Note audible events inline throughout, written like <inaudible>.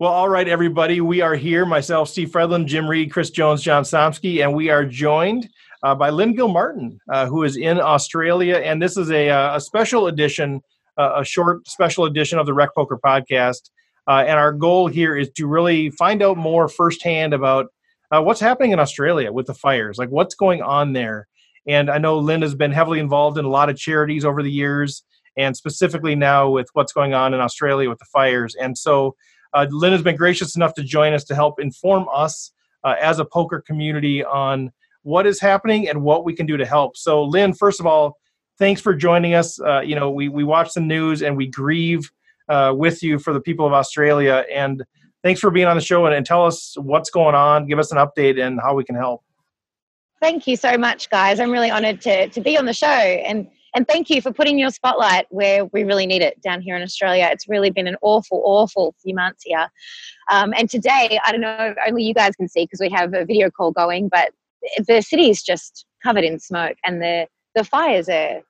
Well, all right, everybody. We are here, myself, Steve Fredlin, Jim Reed, Chris Jones, John Somsky, and we are joined uh, by Lynn Gilmartin, uh, who is in Australia. And this is a, uh, a special edition, uh, a short special edition of the Rec Poker podcast. Uh, and our goal here is to really find out more firsthand about uh, what's happening in Australia with the fires, like what's going on there. And I know Lynn has been heavily involved in a lot of charities over the years, and specifically now with what's going on in Australia with the fires. And so uh, Lynn has been gracious enough to join us to help inform us uh, as a poker community on what is happening and what we can do to help. So, Lynn, first of all, thanks for joining us. Uh, you know, we, we watch the news and we grieve uh, with you for the people of Australia. And thanks for being on the show and, and tell us what's going on, give us an update and how we can help. Thank you so much, guys. I'm really honored to, to be on the show. And and thank you for putting your spotlight where we really need it down here in Australia. It's really been an awful, awful few months here. Um, and today, I don't know, only you guys can see because we have a video call going, but the city is just covered in smoke and the, the fires are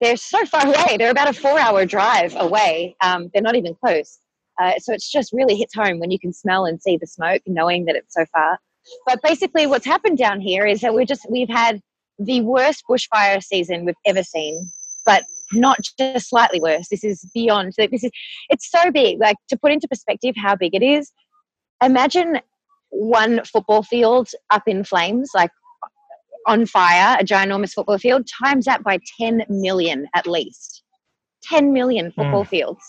they're so far away. They're about a four hour drive away. Um, they're not even close. Uh, so it's just really hits home when you can smell and see the smoke, knowing that it's so far. But basically, what's happened down here is that we're just we've had the worst bushfire season we've ever seen, but not just slightly worse. This is beyond. This is it's so big. Like to put into perspective how big it is. Imagine one football field up in flames, like on fire, a ginormous football field, times that by 10 million at least. 10 million football mm. fields.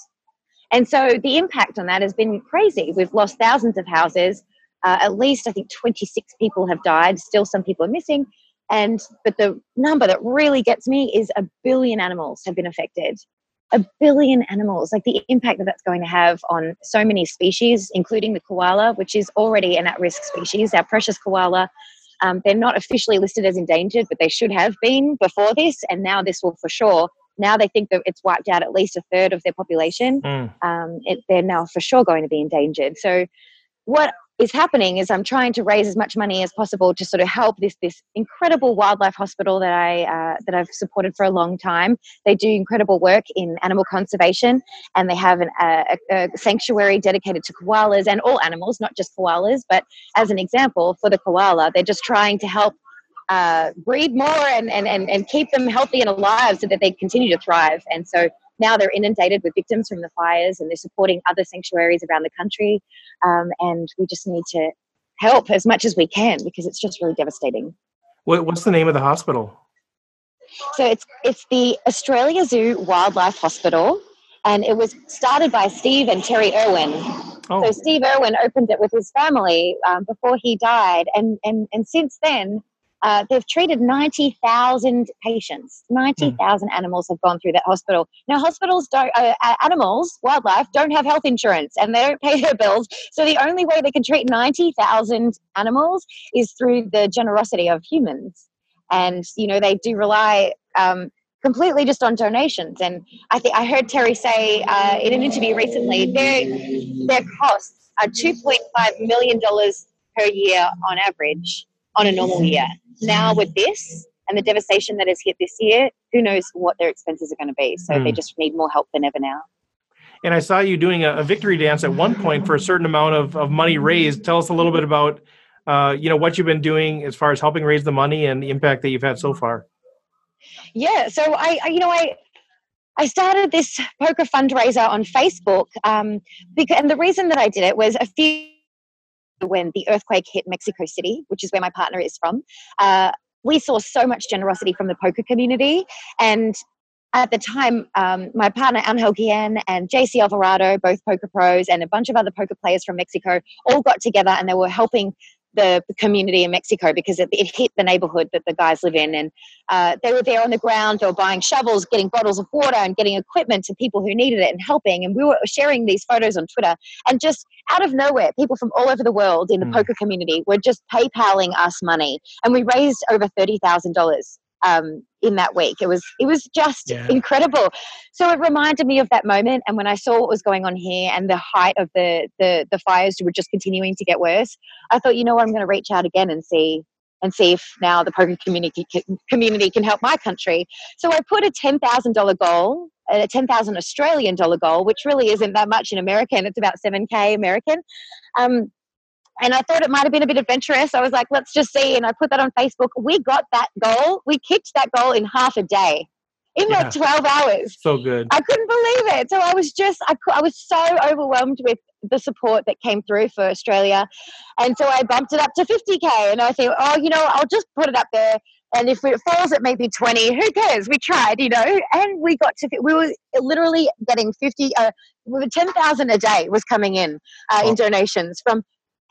And so the impact on that has been crazy. We've lost thousands of houses. Uh, at least, I think, 26 people have died. Still, some people are missing. And but the number that really gets me is a billion animals have been affected. A billion animals, like the impact that that's going to have on so many species, including the koala, which is already an at risk species, our precious koala. Um, they're not officially listed as endangered, but they should have been before this, and now this will for sure. Now they think that it's wiped out at least a third of their population. Mm. Um, it, they're now for sure going to be endangered. So, what is happening is I'm trying to raise as much money as possible to sort of help this this incredible wildlife hospital that I uh, that I've supported for a long time. They do incredible work in animal conservation, and they have an, a, a sanctuary dedicated to koalas and all animals, not just koalas. But as an example, for the koala, they're just trying to help uh, breed more and, and, and, and keep them healthy and alive so that they continue to thrive. And so now they're inundated with victims from the fires and they're supporting other sanctuaries around the country. Um, and we just need to help as much as we can because it's just really devastating. What's the name of the hospital? So it's it's the Australia Zoo Wildlife Hospital, and it was started by Steve and Terry Irwin. Oh. So Steve Irwin opened it with his family um, before he died, and and and since then uh, they've treated 90,000 patients. 90,000 mm. animals have gone through that hospital. Now, hospitals don't, uh, animals, wildlife, don't have health insurance and they don't pay their bills. So the only way they can treat 90,000 animals is through the generosity of humans. And, you know, they do rely um, completely just on donations. And I think I heard Terry say uh, in an interview recently, their, their costs are $2.5 million per year on average on a normal year now with this and the devastation that has hit this year, who knows what their expenses are going to be. So mm. they hmm. just need more help than ever now. And I saw you doing a, a, victory dance at one point for a certain amount of, of money raised. Tell us a little bit about, uh, you know, what you've been doing as far as helping raise the money and the impact that you've had so far. Yeah. So I, I you know, I, I started this poker fundraiser on Facebook, um, because, and the reason that I did it was a few when the earthquake hit Mexico City, which is where my partner is from, uh, we saw so much generosity from the poker community. And at the time, um, my partner Angel Guillen and JC Alvarado, both poker pros, and a bunch of other poker players from Mexico all got together and they were helping the, the community in Mexico because it, it, hit the neighborhood that the guys live in. And uh, they were there on the ground, they were buying shovels, getting bottles of water, and getting equipment to people who needed it and helping. And we were sharing these photos on Twitter. And just out of nowhere, people from all over the world in the mm. poker community were just PayPaling us money. And we raised over $30,000 um, in that week. It was it was just yeah. incredible. So it reminded me of that moment. And when I saw what was going on here and the height of the the, the fires were just continuing to get worse, I thought, you know what, I'm going to reach out again and see and see if now the poker community community can help my country. So I put a ten thousand dollar goal, a ten thousand Australian dollar goal, which really isn't that much in American. It's about seven k American. Um, and I thought it might have been a bit adventurous. I was like, let's just see. And I put that on Facebook. We got that goal. We kicked that goal in half a day in yeah. like 12 hours. So good. I couldn't believe it. So I was just, I, I was so overwhelmed with the support that came through for Australia. And so I bumped it up to 50K. And I think, oh, you know, I'll just put it up there. And if it falls at maybe 20, who cares? We tried, you know, and we got to, we were literally getting 50, uh, 10,000 a day was coming in uh, oh. in donations from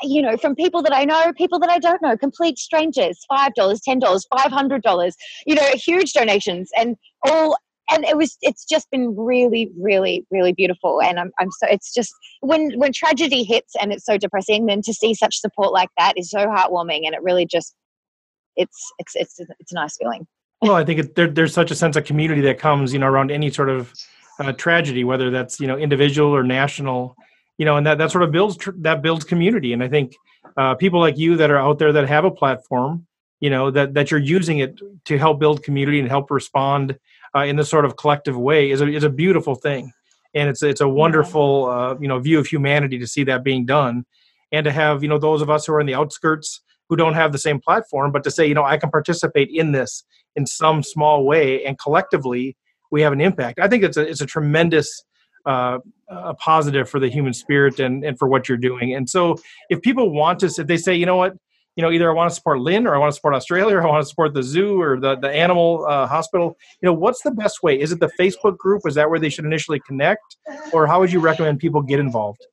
you know, from people that I know, people that I don't know, complete strangers, $5, $10, $500, you know, huge donations and all. And it was, it's just been really, really, really beautiful. And I'm, I'm so, it's just when, when tragedy hits and it's so depressing, then to see such support like that is so heartwarming. And it really just, it's, it's, it's, it's a nice feeling. Well, I think it, there, there's such a sense of community that comes, you know, around any sort of uh, tragedy, whether that's, you know, individual or national you know, and that that sort of builds that builds community. And I think uh, people like you that are out there that have a platform, you know, that that you're using it to help build community and help respond uh, in this sort of collective way is a is a beautiful thing, and it's it's a wonderful uh, you know view of humanity to see that being done, and to have you know those of us who are in the outskirts who don't have the same platform, but to say you know I can participate in this in some small way, and collectively we have an impact. I think it's a it's a tremendous uh, a positive for the human spirit and, and for what you're doing. And so if people want to, if they say, you know what, you know, either I want to support Lynn or I want to support Australia or I want to support the zoo or the, the animal uh, hospital, you know, what's the best way? Is it the Facebook group? Is that where they should initially connect? Or how would you recommend people get involved?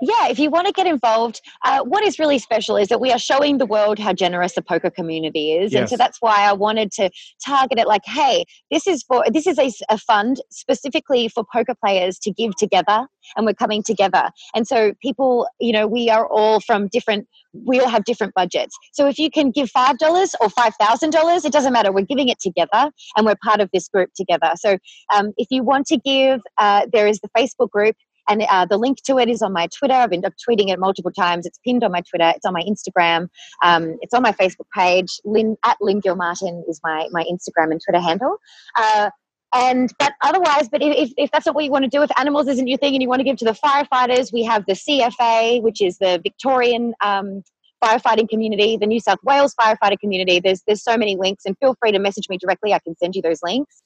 Yeah, if you want to get involved, uh, what is really special is that we are showing the world how generous the poker community is, yes. and so that's why I wanted to target it. Like, hey, this is for this is a, a fund specifically for poker players to give together, and we're coming together. And so people, you know, we are all from different. We all have different budgets. So if you can give five dollars or five thousand dollars, it doesn't matter. We're giving it together, and we're part of this group together. So um, if you want to give, uh, there is the Facebook group and uh, the link to it is on my Twitter. I've been tweeting it multiple times. It's pinned on my Twitter. It's on my Instagram. Um, it's on my Facebook page. Lynn, at Lynn Gilmartin is my, my Instagram and Twitter handle. Uh, and but otherwise, but if, if that's not what you want to do, if animals isn't your thing and you want to give to the firefighters, we have the CFA, which is the Victorian um, firefighting community, the New South Wales firefighter community. There's there's so many links, and feel free to message me directly. I can send you those links.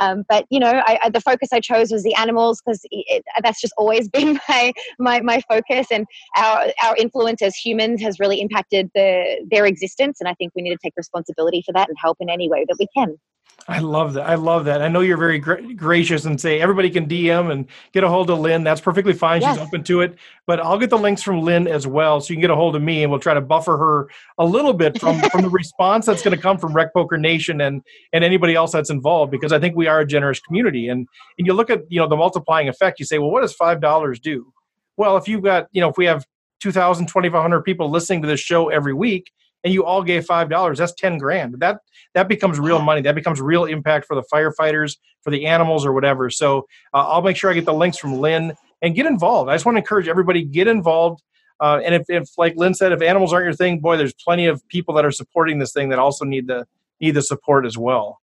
Um, but you know, I, I, the focus I chose was the animals because that's just always <laughs> been my, my my focus, and our our influence as humans has really impacted the their existence, and I think we need to take responsibility for that and help in any way that we can. I love that. I love that. I know you're very gra- gracious and say everybody can DM and get a hold of Lynn. That's perfectly fine. Yes. She's open to it. But I'll get the links from Lynn as well, so you can get a hold of me, and we'll try to buffer her a little bit from from the response that's going to come from Rec Poker Nation and and anybody else that's involved, because I think we are a generous community. And and you look at you know the multiplying effect. You say, well, what does five dollars do? Well, if you've got you know if we have 2,000, 2,500 people listening to this show every week, and you all gave five dollars that's 10 grand. That that becomes real money. That becomes real impact for the firefighters for the animals or whatever. So uh, i'll make sure i get the links from lynn and get involved. I just want to encourage everybody get involved. Uh, and if, if like lynn said if animals aren't your thing boy there's plenty of people that are supporting this thing that also need the need the support as well.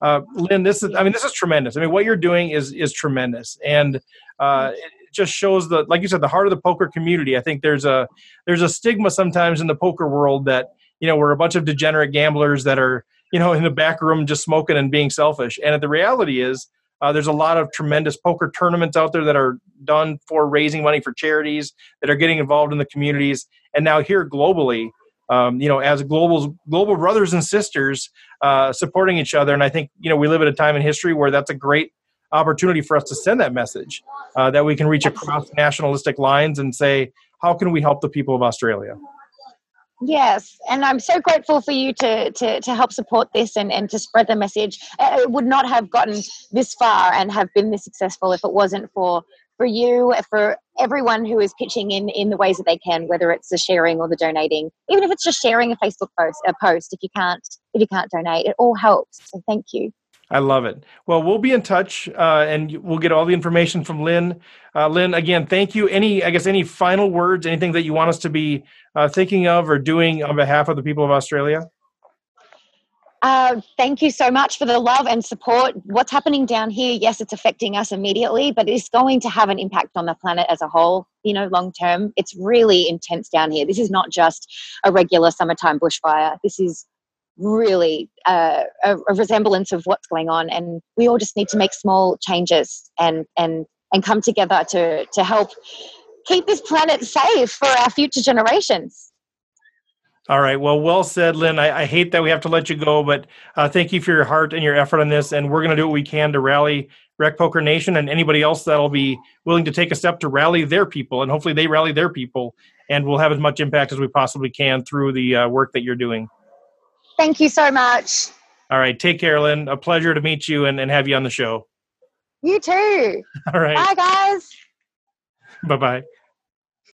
Uh, lynn this is i mean this is tremendous. I mean what you're doing is is tremendous. And uh, it just shows the like you said the heart of the poker community. I think there's a there's a stigma sometimes in the poker world that you know we're a bunch of degenerate gamblers that are you know in the back room just smoking and being selfish. And the reality is uh, there's a lot of tremendous poker tournaments out there that are done for raising money for charities that are getting involved in the communities. And now here globally um, you know as global global brothers and sisters uh, supporting each other. And i think you know we live at a time in history where that's a great opportunity for us to send that message uh, that we can reach across nationalistic lines and say how can we help the people of australia Yes, and I'm so grateful for you to, to, to help support this and, and to spread the message. It would not have gotten this far and have been this successful if it wasn't for for you, for everyone who is pitching in in the ways that they can, whether it's the sharing or the donating, even if it's just sharing a Facebook post, a post. If you can't if you can't donate, it all helps. So thank you. I love it. Well, we'll be in touch, uh, and we'll get all the information from Lynn. Uh, Lynn, again, thank you. Any, I guess, any final words? Anything that you want us to be uh, thinking of or doing on behalf of the people of Australia? Uh, thank you so much for the love and support. What's happening down here, yes, it's affecting us immediately, but it's going to have an impact on the planet as a whole, you know, long term. It's really intense down here. This is not just a regular summertime bushfire. This is really uh, a, a resemblance of what's going on, and we all just need to make small changes and and and come together to to help keep this planet safe for our future generations. All right. Well, well said, Lynn. I, I hate that we have to let you go, but uh, thank you for your heart and your effort on this. And we're going to do what we can to rally Rec Poker Nation and anybody else that'll be willing to take a step to rally their people. And hopefully they rally their people. And we'll have as much impact as we possibly can through the uh, work that you're doing. Thank you so much. All right. Take care, Lynn. A pleasure to meet you and, and have you on the show. You too. All right. Bye, guys. <laughs> bye bye.